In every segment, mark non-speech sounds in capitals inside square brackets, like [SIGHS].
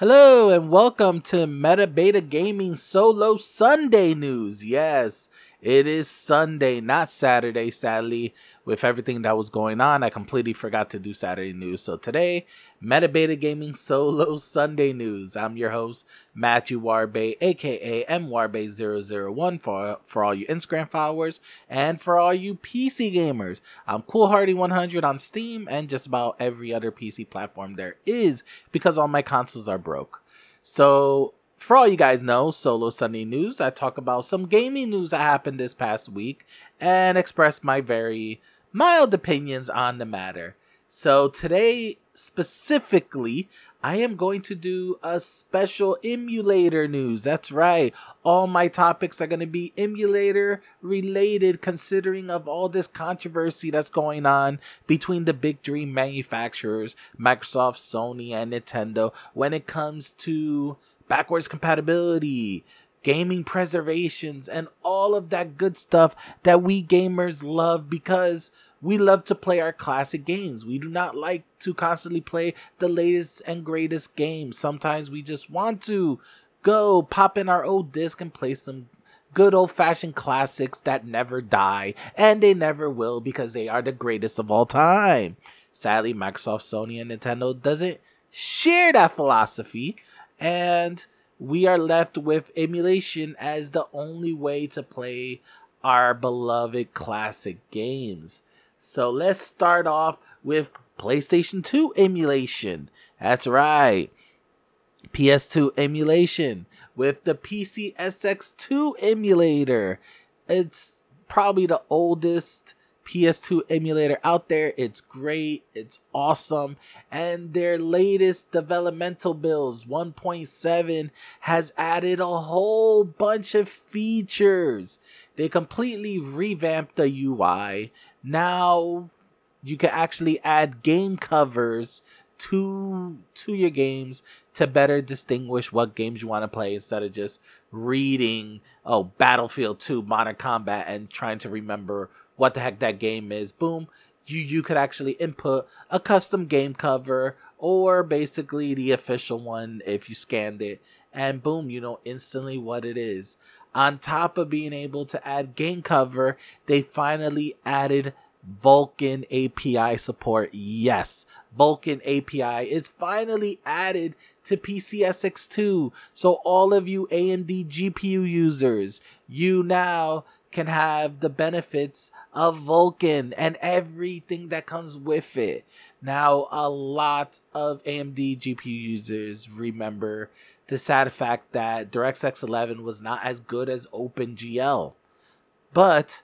Hello and welcome to Meta Beta Gaming Solo Sunday News. Yes, it is Sunday, not Saturday, sadly. With everything that was going on, I completely forgot to do Saturday news. So today, Meta Beta Gaming Solo [LAUGHS] Sunday News. I'm your host, Matthew Warbe, aka MWarbe001 for, for all you Instagram followers and for all you PC gamers. I'm Cool Hardy 100 on Steam and just about every other PC platform there is because all my consoles are broke. So for all you guys know, Solo Sunday News, I talk about some gaming news that happened this past week and express my very mild opinions on the matter. So today, specifically, I am going to do a special emulator news. That's right. All my topics are going to be emulator related considering of all this controversy that's going on between the big dream manufacturers, Microsoft, Sony, and Nintendo when it comes to backwards compatibility, gaming preservations, and all of that good stuff that we gamers love because we love to play our classic games. We do not like to constantly play the latest and greatest games. Sometimes we just want to go pop in our old disc and play some good old fashioned classics that never die, and they never will because they are the greatest of all time. Sadly, Microsoft, Sony, and Nintendo doesn't share that philosophy and we are left with emulation as the only way to play our beloved classic games. So let's start off with PlayStation 2 emulation. That's right. PS2 emulation with the PCSX2 emulator. It's probably the oldest PS2 emulator out there. It's great, it's awesome, and their latest developmental builds 1.7 has added a whole bunch of features. They completely revamped the UI. Now you can actually add game covers to to your games to better distinguish what games you want to play instead of just reading oh Battlefield 2 Modern Combat and trying to remember what the heck that game is. Boom, you you could actually input a custom game cover or basically the official one if you scanned it and boom, you know instantly what it is. On top of being able to add game cover, they finally added Vulkan API support. Yes, Vulkan API is finally added to PCSX2. So all of you AMD GPU users, you now can have the benefits of Vulkan and everything that comes with it. Now, a lot of AMD GPU users remember the sad fact that DirectX 11 was not as good as OpenGL. But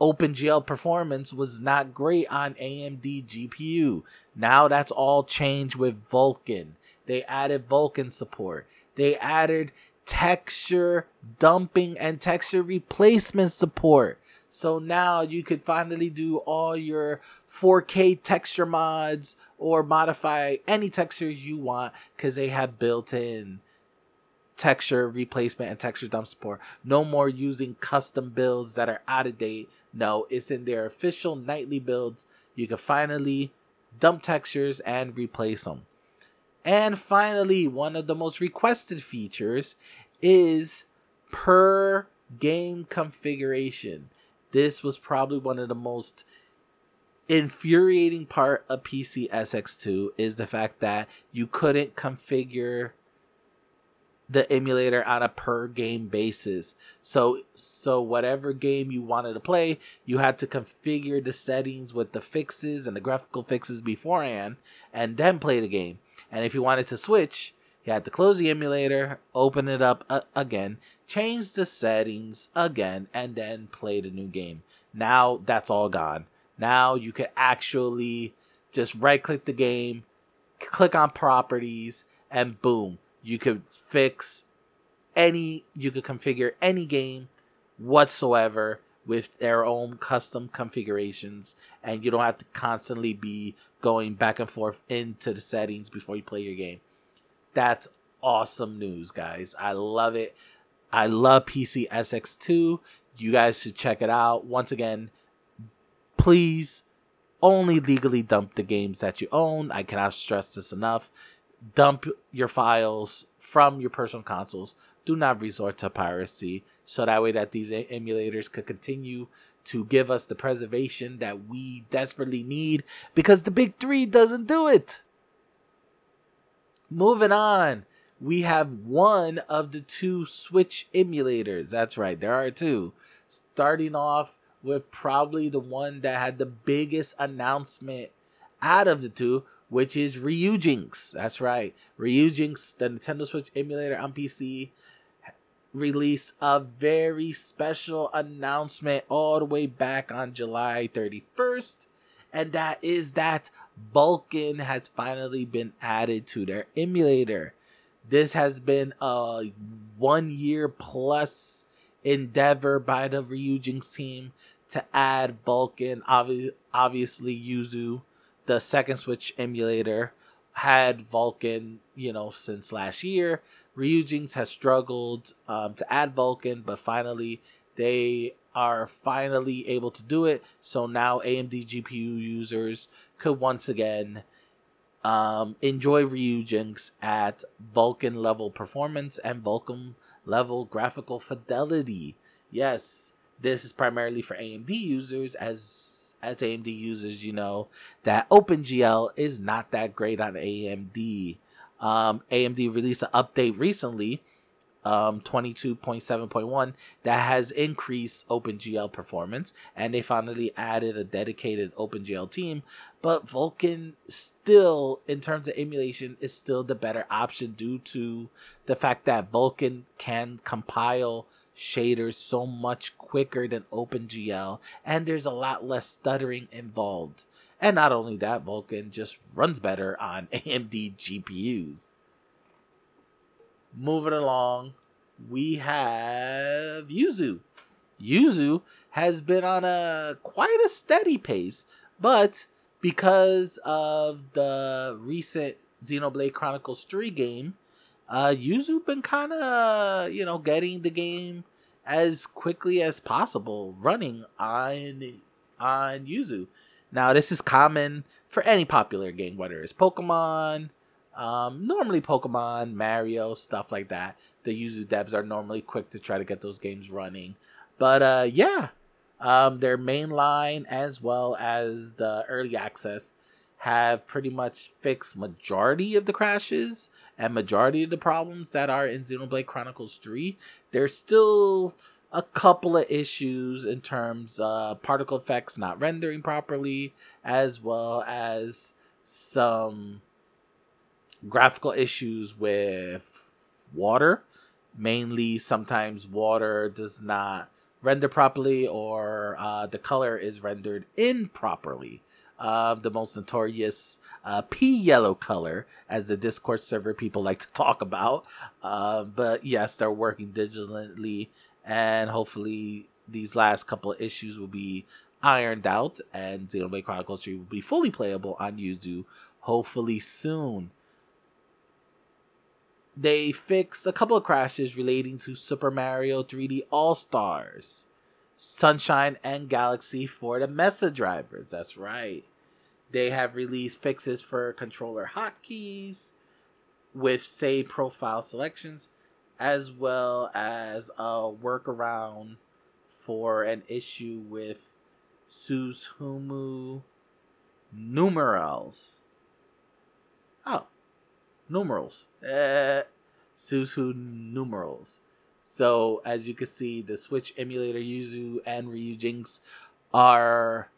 OpenGL performance was not great on AMD GPU. Now that's all changed with Vulkan. They added Vulkan support. They added texture dumping and texture replacement support. So now you could finally do all your 4K texture mods or modify any textures you want because they have built in texture replacement and texture dump support. No more using custom builds that are out of date. No, it's in their official nightly builds. You can finally dump textures and replace them. And finally, one of the most requested features is per game configuration. This was probably one of the most infuriating part of PCSX2 is the fact that you couldn't configure the emulator on a per game basis. So so whatever game you wanted to play, you had to configure the settings with the fixes and the graphical fixes beforehand and then play the game. And if you wanted to switch, you had to close the emulator, open it up uh, again, change the settings again, and then play the new game. Now that's all gone. Now you can actually just right click the game, click on properties, and boom, you could fix any, you could configure any game whatsoever with their own custom configurations and you don't have to constantly be going back and forth into the settings before you play your game. That's awesome news, guys. I love it. I love PCSX2. You guys should check it out. Once again, please only legally dump the games that you own. I cannot stress this enough. Dump your files from your personal consoles. Do not resort to piracy, so that way that these emulators could continue to give us the preservation that we desperately need because the big three doesn't do it. Moving on, we have one of the two Switch emulators. That's right, there are two. Starting off with probably the one that had the biggest announcement out of the two, which is Ryujinx. That's right, Ryujinx, the Nintendo Switch emulator on PC, released a very special announcement all the way back on July 31st, and that is that Vulkan has finally been added to their emulator. This has been a one year plus endeavor by the Ryujinx team to add Vulkan. Obvi- obviously, Yuzu, the second Switch emulator, had Vulkan, you know, since last year. Ryujinx has struggled um, to add Vulkan, but finally they are finally able to do it. So now AMD GPU users could once again um, enjoy Ryujinx at Vulkan level performance and Vulkan level graphical fidelity. Yes, this is primarily for AMD users as as AMD users, you know that OpenGL is not that great on AMD. Um, AMD released an update recently, um, 22.7.1, that has increased OpenGL performance, and they finally added a dedicated OpenGL team. But Vulkan still, in terms of emulation, is still the better option due to the fact that Vulkan can compile shaders so much quicker than OpenGL, and there's a lot less stuttering involved. And not only that, Vulkan just runs better on [LAUGHS] AMD GPUs. Moving along, we have Yuzu. Yuzu has been on a quite a steady pace, but because of the recent Xenoblade Chronicles 3 game, uh, Yuzu been kind of, you know, getting the game as quickly as possible running on on Yuzu. Now, this is common for any popular game, whether it's Pokemon, um, normally Pokemon, Mario, stuff like that. The Yuzu devs are normally quick to try to get those games running. But uh, yeah, um, their main line as well as the early access have pretty much fixed majority of the crashes and majority of the problems that are in Xenoblade Chronicles 3. There's still a couple of issues in terms of particle effects not rendering properly, as well as some graphical issues with water. Mainly, sometimes water does not render properly, or uh, the color is rendered improperly. Uh, the most notorious uh, pea yellow color, as the Discord server people like to talk about. Uh, but yes, they're working diligently and hopefully these last couple of issues will be ironed out and Xenoblade Chronicles 3 will be fully playable on Yuzu hopefully soon. They fixed a couple of crashes relating to Super Mario 3D All Stars, Sunshine, and Galaxy for the Mesa drivers. That's right. They have released fixes for controller hotkeys with save profile selections as well as a workaround for an issue with Suzumu numerals. Oh, numerals. Uh, Suzu numerals. So as you can see, the Switch emulator Yuzu and Ryujinx are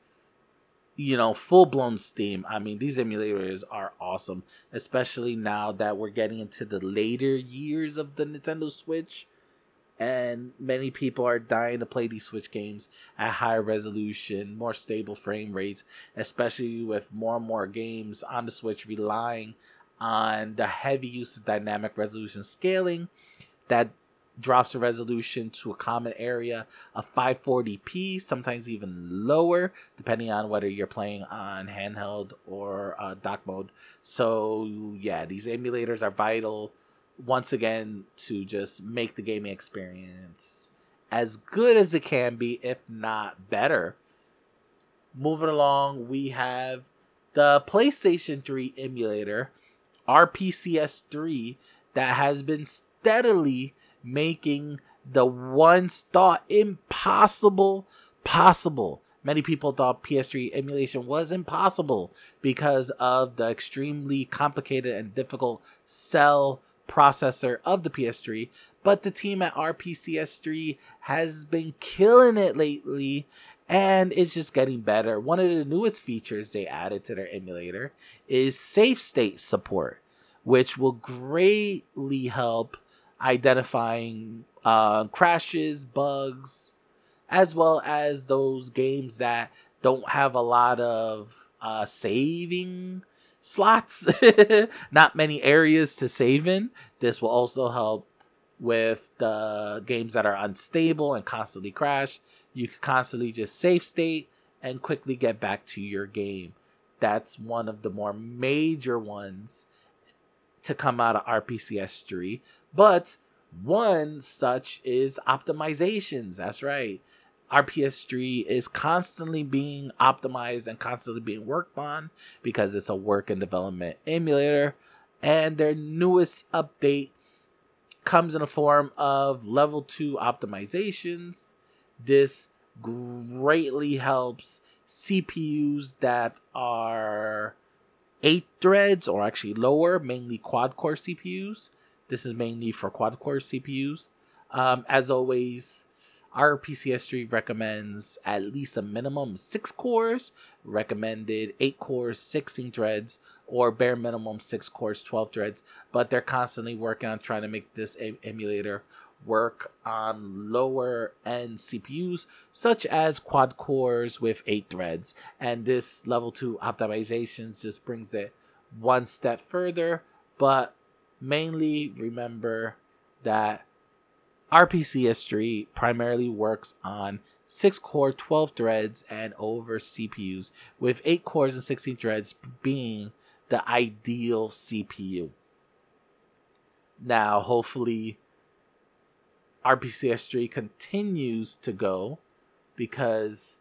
you know, full blown Steam. I mean, these emulators are awesome, especially now that we're getting into the later years of the Nintendo Switch. And many people are dying to play these Switch games at higher resolution, more stable frame rates, especially with more and more games on the Switch relying on the heavy use of dynamic resolution scaling that drops the resolution to a common area of 540p, sometimes even lower, depending on whether you're playing on handheld or uh, dock mode. So, yeah, these emulators are vital once again to just make the gaming experience as good as it can be, if not better. Moving along, we have the PlayStation 3 emulator RPCS3 that has been steadily making the once thought impossible possible. Many people thought PS3 emulation was impossible because of the extremely complicated and difficult cell processor of the PS3, but the team at RPCS3 has been killing it lately and it's just getting better. One of the newest features they added to their emulator is safe state support, which will greatly help identifying uh, crashes, bugs, as well as those games that don't have a lot of uh, saving slots, [LAUGHS] not many areas to save in. This will also help with the games that are unstable and constantly crash. You can constantly just save state and quickly get back to your game. That's one of the more major ones to come out of RPCS3. But one such is optimizations. That's right. RPCS3 is constantly being optimized and constantly being worked on because it's a work and development emulator. And their newest update comes in the form of level 2 optimizations. This greatly helps CPUs that are 8 threads or actually lower, mainly quad core CPUs. This is mainly for quad core CPUs. Um, as always, RPCS3 recommends at least a minimum six cores, recommended eight cores, 16 threads, or bare minimum six cores, 12 threads. But they're constantly working on trying to make this emulator work on lower end CPUs, such as quad cores with eight threads. And this level two optimizations just brings it one step further. But mainly remember that RPCS3 primarily works on 6 core, 12 threads, and over CPUs, with 8 cores and 16 threads being the ideal CPU. Now, hopefully, RPCS3 continues to go because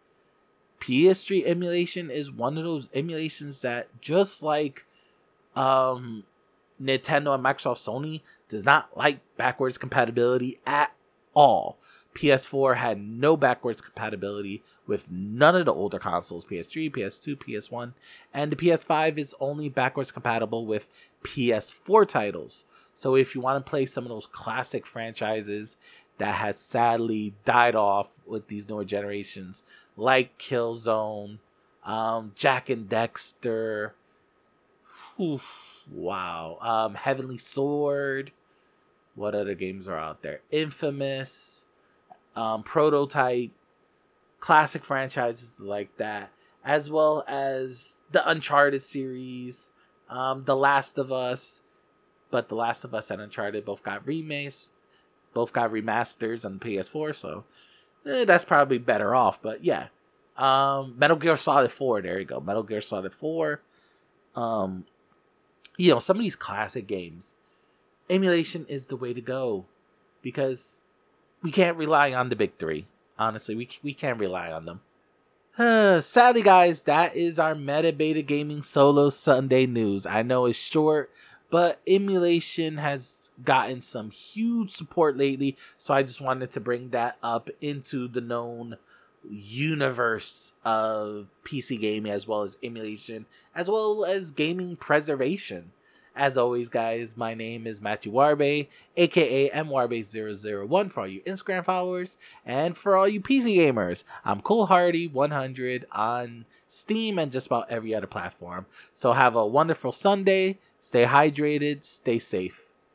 PS3 emulation is one of those emulations that, just like um, Nintendo and Microsoft Sony does not like backwards compatibility at all. PS4 had no backwards compatibility with none of the older consoles PS3, PS2, PS1, and the PS5 is only backwards compatible with PS4 titles. So if you want to play some of those classic franchises that has sadly died off with these newer generations, like Killzone, um, Jak and Daxter, Wow. Um, Heavenly Sword. What other games are out there? Infamous, um, Prototype, classic franchises like that, as well as the Uncharted series, um, The Last of Us. But The Last of Us and Uncharted both got remakes, both got remasters on the PS4, so eh, that's probably better off. But yeah, um, Metal Gear Solid 4. There you go, Metal Gear Solid 4. Um, you know, some of these classic games, emulation is the way to go because we can't rely on the big three. Honestly, we we can't rely on them. Uh, [SIGHS] sadly, guys, that is our Meta Beta Gaming Solo Sunday news. I know it's short, but emulation has gotten some huge support lately, so I just wanted to bring that up into the known universe of PC gaming as well as emulation, as well as gaming preservation. As always, guys, my name is Matthew Warbe, aka MWarbe001 for all you Instagram followers, and for all you PC gamers, I'm Cool Hardy 100 on Steam and just about every other platform. So have a wonderful Sunday, stay hydrated, stay safe.